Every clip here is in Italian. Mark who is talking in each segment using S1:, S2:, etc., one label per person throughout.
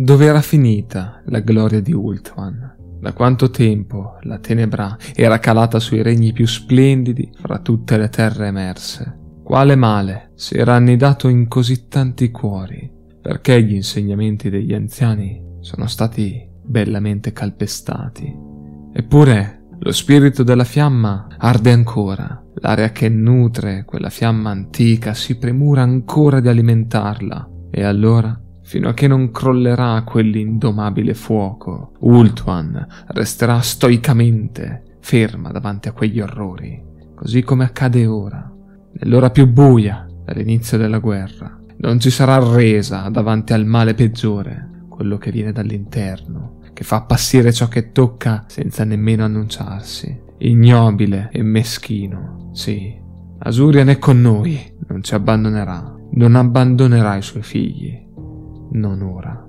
S1: dove era finita la gloria di Ultman. Da quanto tempo la tenebra era calata sui regni più splendidi fra tutte le terre emerse. Quale male si era annidato in così tanti cuori? Perché gli insegnamenti degli anziani sono stati bellamente calpestati? Eppure lo spirito della fiamma arde ancora. L'aria che nutre quella fiamma antica si premura ancora di alimentarla. E allora fino a che non crollerà quell'indomabile fuoco. Ultuan resterà stoicamente ferma davanti a quegli orrori, così come accade ora, nell'ora più buia dall'inizio della guerra. Non ci sarà resa davanti al male peggiore, quello che viene dall'interno, che fa appassire ciò che tocca senza nemmeno annunciarsi. Ignobile e meschino, sì. Asurian è con noi, non ci abbandonerà, non abbandonerà i suoi figli non ora.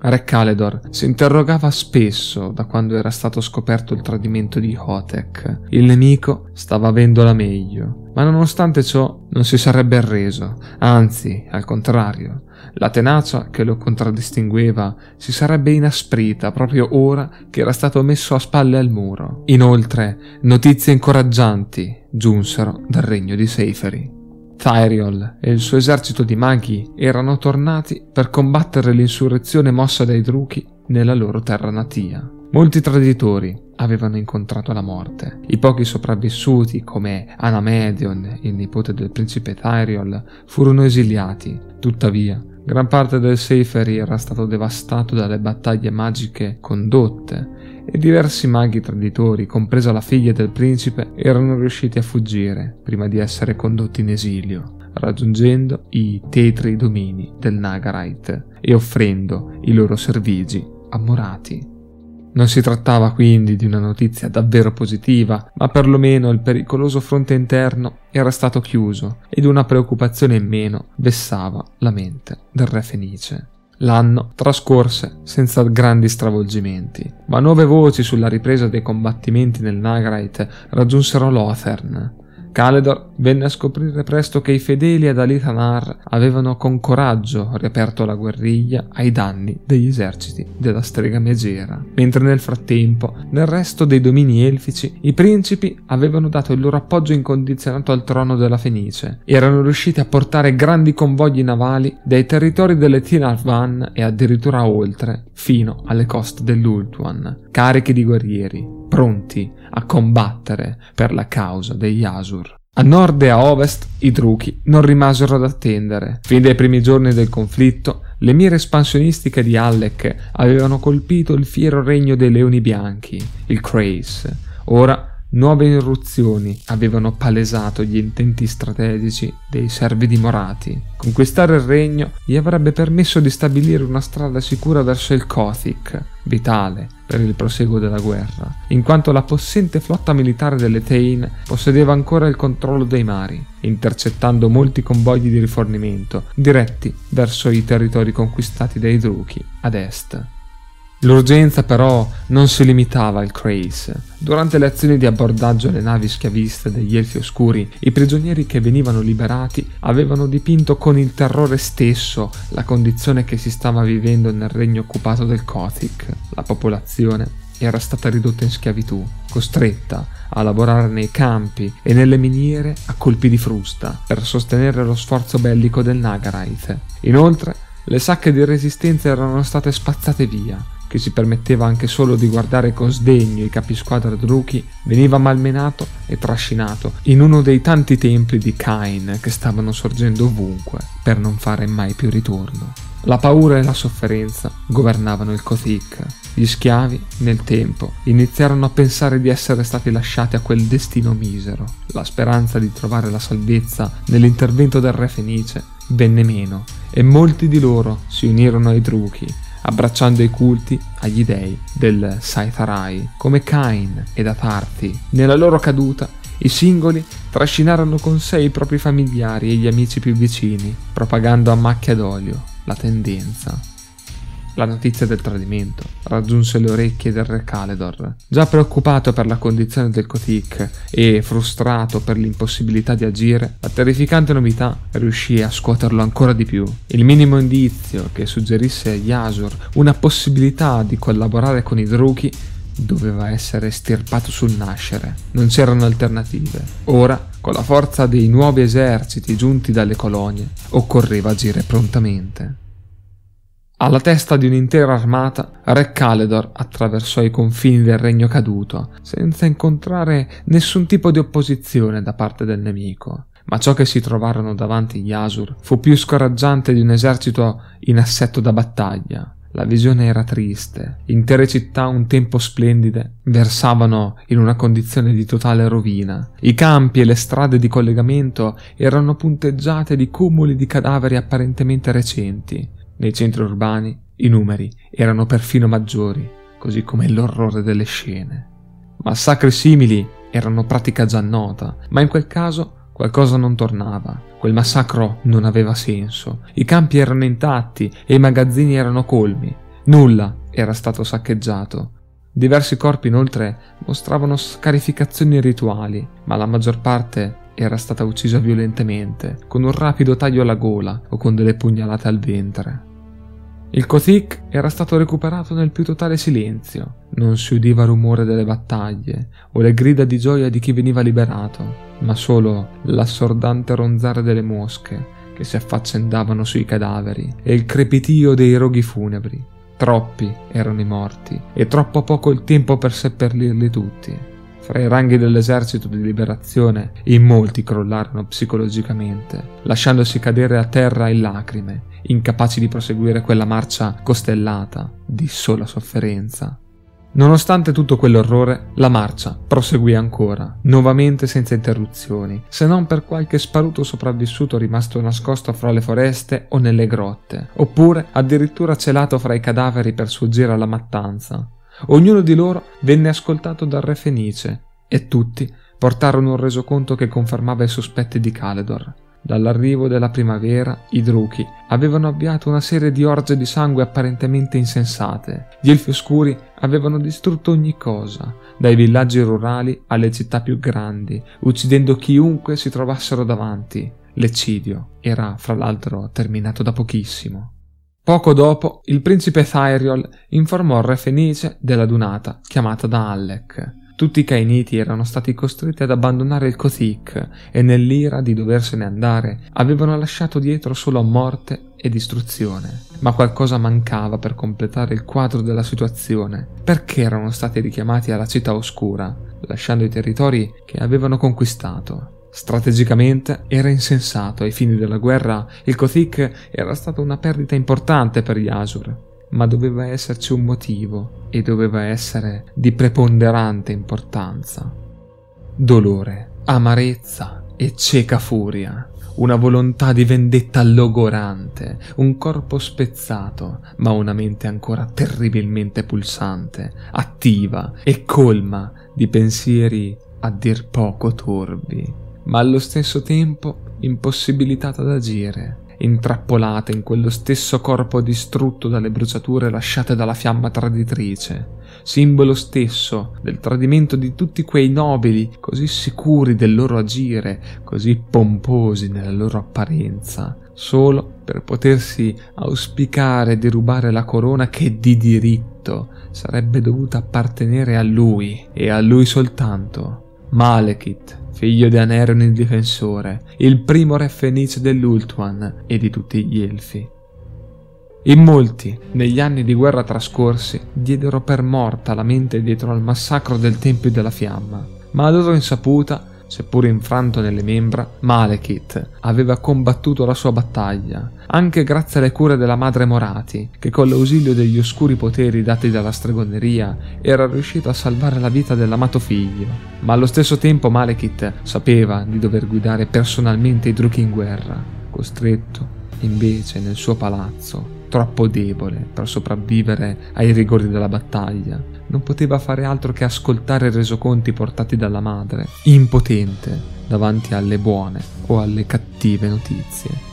S1: Re Caledor si interrogava spesso da quando era stato scoperto il tradimento di Hotek. Il nemico stava avendola meglio, ma nonostante ciò non si sarebbe arreso, anzi, al contrario, la tenacia che lo contraddistingueva si sarebbe inasprita proprio ora che era stato messo a spalle al muro. Inoltre, notizie incoraggianti giunsero dal regno di Seiferi. Tyriol e il suo esercito di maghi erano tornati per combattere l'insurrezione mossa dai Druchi nella loro terra natia. Molti traditori avevano incontrato la morte. I pochi sopravvissuti, come Anamedion, il nipote del principe Tyriol, furono esiliati. Tuttavia, gran parte del Seiferi era stato devastato dalle battaglie magiche condotte e diversi maghi traditori, compresa la figlia del principe, erano riusciti a fuggire prima di essere condotti in esilio, raggiungendo i tetri domini del Nagarite e offrendo i loro servigi a Morati. Non si trattava quindi di una notizia davvero positiva, ma perlomeno il pericoloso fronte interno era stato chiuso ed una preoccupazione in meno vessava la mente del re Fenice. L'anno trascorse senza grandi stravolgimenti, ma nuove voci sulla ripresa dei combattimenti nel Nagrite raggiunsero Lothern, Caledor venne a scoprire presto che i fedeli ad Alitanar avevano con coraggio riaperto la guerriglia ai danni degli eserciti della strega Megera, mentre nel frattempo, nel resto dei domini elfici, i principi avevano dato il loro appoggio incondizionato al trono della Fenice, erano riusciti a portare grandi convogli navali dai territori delle Tinarvan e addirittura oltre, fino alle coste dell'Ultuan, carichi di guerrieri, pronti a combattere per la causa degli Asur. A nord e a ovest i Druchi non rimasero ad attendere. Fin dai primi giorni del conflitto, le mire espansionistiche di Alec avevano colpito il fiero regno dei Leoni Bianchi, il Crace. Ora Nuove irruzioni avevano palesato gli intenti strategici dei servi dimorati. Conquistare il regno gli avrebbe permesso di stabilire una strada sicura verso il Kothic, vitale per il proseguo della guerra, in quanto la possente flotta militare delle Tain possedeva ancora il controllo dei mari, intercettando molti convogli di rifornimento diretti verso i territori conquistati dai Druchi ad est. L'urgenza però non si limitava al Crace. Durante le azioni di abbordaggio alle navi schiaviste degli Elfi Oscuri, i prigionieri che venivano liberati avevano dipinto con il terrore stesso la condizione che si stava vivendo nel regno occupato del Kothic. La popolazione era stata ridotta in schiavitù, costretta a lavorare nei campi e nelle miniere a colpi di frusta per sostenere lo sforzo bellico del Nagarite. Inoltre, le sacche di resistenza erano state spazzate via che si permetteva anche solo di guardare con sdegno i capisquadra Druchi, veniva malmenato e trascinato in uno dei tanti templi di Cain che stavano sorgendo ovunque per non fare mai più ritorno. La paura e la sofferenza governavano il Kothik. Gli schiavi, nel tempo, iniziarono a pensare di essere stati lasciati a quel destino misero. La speranza di trovare la salvezza nell'intervento del re Fenice venne meno e molti di loro si unirono ai Druchi abbracciando i culti agli dei del Saitharai, come Cain ed Atarthi. Nella loro caduta, i singoli trascinarono con sé i propri familiari e gli amici più vicini, propagando a macchia d'olio la tendenza. La notizia del tradimento raggiunse le orecchie del re Caledor. Già preoccupato per la condizione del Kotik e frustrato per l'impossibilità di agire, la terrificante novità riuscì a scuoterlo ancora di più. Il minimo indizio che suggerisse a Yasur una possibilità di collaborare con i Druchi doveva essere estirpato sul nascere. Non c'erano alternative. Ora, con la forza dei nuovi eserciti giunti dalle colonie, occorreva agire prontamente. Alla testa di un'intera armata, Re Caledor attraversò i confini del regno caduto, senza incontrare nessun tipo di opposizione da parte del nemico. Ma ciò che si trovarono davanti gli Asur fu più scoraggiante di un esercito in assetto da battaglia. La visione era triste. Intere città un tempo splendide versavano in una condizione di totale rovina. I campi e le strade di collegamento erano punteggiate di cumuli di cadaveri apparentemente recenti. Nei centri urbani i numeri erano perfino maggiori, così come l'orrore delle scene. Massacri simili erano pratica già nota, ma in quel caso Qualcosa non tornava. Quel massacro non aveva senso. I campi erano intatti e i magazzini erano colmi. Nulla era stato saccheggiato. Diversi corpi inoltre mostravano scarificazioni rituali, ma la maggior parte era stata uccisa violentemente, con un rapido taglio alla gola o con delle pugnalate al ventre. Il Kothik era stato recuperato nel più totale silenzio. Non si udiva rumore delle battaglie o le grida di gioia di chi veniva liberato ma solo l'assordante ronzare delle mosche che si affaccendavano sui cadaveri e il crepitio dei roghi funebri. Troppi erano i morti e troppo poco il tempo per seppellirli tutti. Fra i ranghi dell'esercito di liberazione in molti crollarono psicologicamente, lasciandosi cadere a terra in lacrime, incapaci di proseguire quella marcia costellata di sola sofferenza. Nonostante tutto quell'orrore, la marcia proseguì ancora, nuovamente senza interruzioni, se non per qualche sparuto sopravvissuto rimasto nascosto fra le foreste o nelle grotte, oppure addirittura celato fra i cadaveri per sfuggire alla mattanza. Ognuno di loro venne ascoltato dal re Fenice, e tutti portarono un resoconto che confermava i sospetti di Caledor. Dall'arrivo della primavera, i Druchi avevano avviato una serie di orge di sangue apparentemente insensate. Gli Elfi Oscuri avevano distrutto ogni cosa, dai villaggi rurali alle città più grandi, uccidendo chiunque si trovassero davanti. L'eccidio era, fra l'altro, terminato da pochissimo. Poco dopo, il principe Thyriol informò il re Fenice della dunata chiamata da Allek. Tutti i Cainiti erano stati costretti ad abbandonare il Kothik e nell'ira di doversene andare avevano lasciato dietro solo morte e distruzione. Ma qualcosa mancava per completare il quadro della situazione. Perché erano stati richiamati alla città oscura, lasciando i territori che avevano conquistato? Strategicamente era insensato, ai fini della guerra il Kothik era stata una perdita importante per gli Asur, ma doveva esserci un motivo e doveva essere di preponderante importanza. Dolore, amarezza e cieca furia, una volontà di vendetta logorante, un corpo spezzato, ma una mente ancora terribilmente pulsante, attiva e colma di pensieri a dir poco turbi, ma allo stesso tempo impossibilitata ad agire intrappolata in quello stesso corpo distrutto dalle bruciature lasciate dalla fiamma traditrice, simbolo stesso del tradimento di tutti quei nobili così sicuri del loro agire, così pomposi nella loro apparenza, solo per potersi auspicare di rubare la corona che di diritto sarebbe dovuta appartenere a lui e a lui soltanto. Malekith, figlio di Aneron il difensore, il primo re fenice dell'Ultuan e di tutti gli elfi. In molti, negli anni di guerra trascorsi, diedero per morta la mente dietro al massacro del Tempio della Fiamma, ma a loro insaputa seppur infranto nelle membra, Malekith aveva combattuto la sua battaglia, anche grazie alle cure della madre Morati, che con l'ausilio degli oscuri poteri dati dalla stregoneria era riuscito a salvare la vita dell'amato figlio. Ma allo stesso tempo Malekith sapeva di dover guidare personalmente i Druchi in guerra, costretto invece nel suo palazzo troppo debole per sopravvivere ai rigori della battaglia. Non poteva fare altro che ascoltare i resoconti portati dalla madre, impotente davanti alle buone o alle cattive notizie.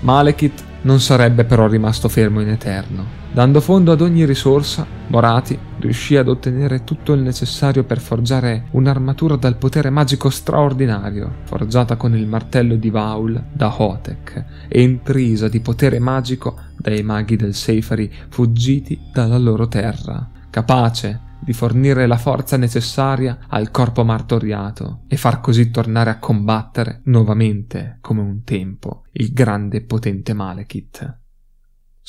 S1: Malekith non sarebbe però rimasto fermo in eterno. Dando fondo ad ogni risorsa, Morati riuscì ad ottenere tutto il necessario per forgiare un'armatura dal potere magico straordinario, forgiata con il martello di Vaul da Hotek e intrisa di potere magico dai maghi del Seifari fuggiti dalla loro terra, capace di fornire la forza necessaria al corpo martoriato e far così tornare a combattere nuovamente, come un tempo, il grande e potente Malekith.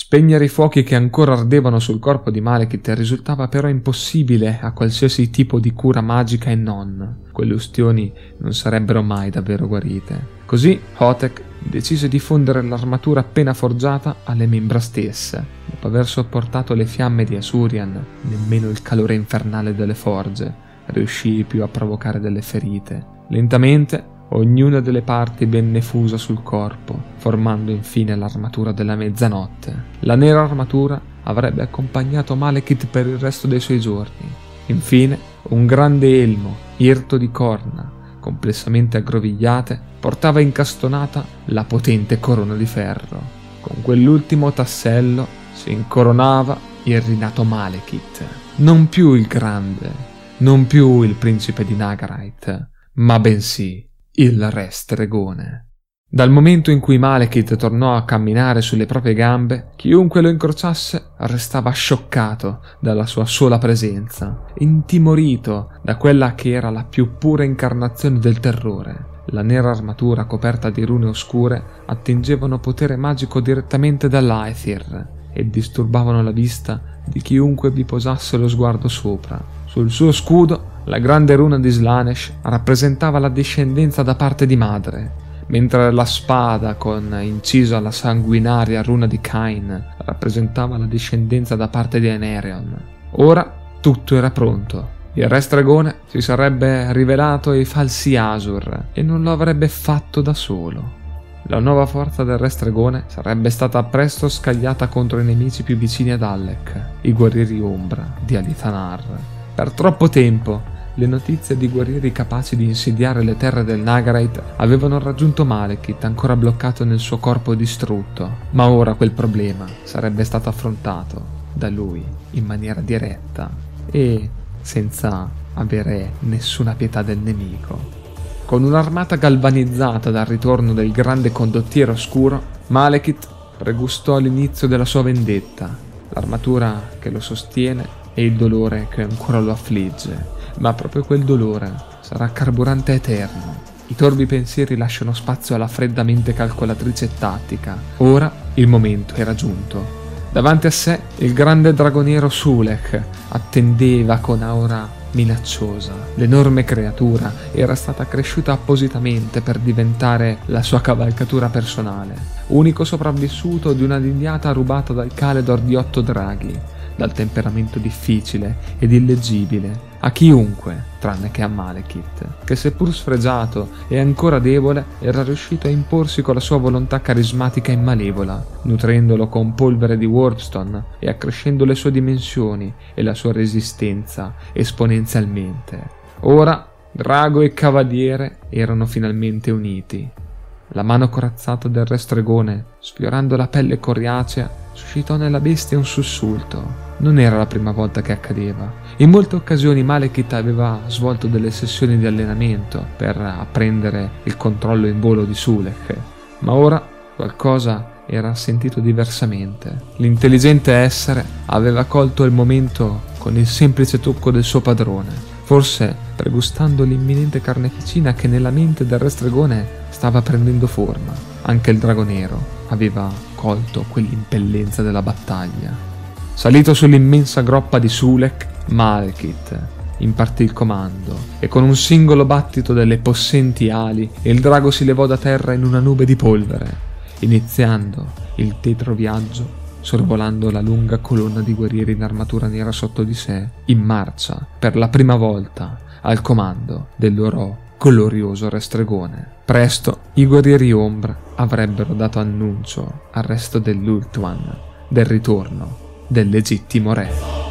S1: Spegnere i fuochi che ancora ardevano sul corpo di Malekith risultava però impossibile a qualsiasi tipo di cura magica e non. Quelle ustioni non sarebbero mai davvero guarite. Così Hotek decise di fondere l'armatura appena forgiata alle membra stesse. Dopo aver sopportato le fiamme di Asurian, nemmeno il calore infernale delle forge riuscì più a provocare delle ferite. Lentamente Ognuna delle parti venne fusa sul corpo, formando infine l'armatura della mezzanotte. La nera armatura avrebbe accompagnato Malekith per il resto dei suoi giorni. Infine, un grande elmo, irto di corna, complessamente aggrovigliate, portava incastonata la potente corona di ferro. Con quell'ultimo tassello si incoronava il rinato Malekith, non più il grande, non più il principe di Nagarite, ma bensì il re stregone. Dal momento in cui Malekith tornò a camminare sulle proprie gambe, chiunque lo incrociasse restava scioccato dalla sua sola presenza, intimorito da quella che era la più pura incarnazione del terrore. La nera armatura coperta di rune oscure attingevano potere magico direttamente dall'Aethir e disturbavano la vista di chiunque vi posasse lo sguardo sopra. Sul suo scudo la grande runa di Slanesh rappresentava la discendenza da parte di madre, mentre la spada con incisa la sanguinaria runa di Kain rappresentava la discendenza da parte di Enerion. Ora tutto era pronto. Il re stregone si sarebbe rivelato ai falsi Asur e non lo avrebbe fatto da solo. La nuova forza del re stregone sarebbe stata presto scagliata contro i nemici più vicini ad Alec, i guerrieri ombra di Alithanar. Per troppo tempo le notizie di guerrieri capaci di insidiare le terre del Nagarite avevano raggiunto Malekith ancora bloccato nel suo corpo distrutto, ma ora quel problema sarebbe stato affrontato da lui in maniera diretta e senza avere nessuna pietà del nemico. Con un'armata galvanizzata dal ritorno del grande condottiero oscuro, Malekith pregustò l'inizio della sua vendetta, l'armatura che lo sostiene e il dolore che ancora lo affligge ma proprio quel dolore sarà carburante eterno. I torvi pensieri lasciano spazio alla fredda mente calcolatrice e tattica. Ora il momento era giunto. Davanti a sé il grande dragoniero Sulek attendeva con aura minacciosa. L'enorme creatura era stata cresciuta appositamente per diventare la sua cavalcatura personale, unico sopravvissuto di una nidiata rubata dal Caledor di otto draghi dal temperamento difficile ed illeggibile a chiunque tranne che a Malekith, che seppur sfregiato e ancora debole era riuscito a imporsi con la sua volontà carismatica e malevola, nutrendolo con polvere di Warpstone e accrescendo le sue dimensioni e la sua resistenza esponenzialmente. Ora Drago e Cavaliere erano finalmente uniti. La mano corazzata del re stregone, sfiorando la pelle coriacea, suscitò nella bestia un sussulto non era la prima volta che accadeva. In molte occasioni Malekith aveva svolto delle sessioni di allenamento per apprendere il controllo in volo di Sulek, ma ora qualcosa era sentito diversamente. L'intelligente essere aveva colto il momento con il semplice tocco del suo padrone, forse pregustando l'imminente carneficina che nella mente del re stregone stava prendendo forma. Anche il drago nero aveva colto quell'impellenza della battaglia. Salito sull'immensa groppa di Sulek, Malekith impartì il comando e con un singolo battito delle possenti ali il drago si levò da terra in una nube di polvere, iniziando il tetro viaggio sorvolando la lunga colonna di guerrieri in armatura nera sotto di sé, in marcia per la prima volta al comando del loro glorioso restregone. Presto i guerrieri ombra avrebbero dato annuncio al resto dell'Ultuan del ritorno del legittimo re.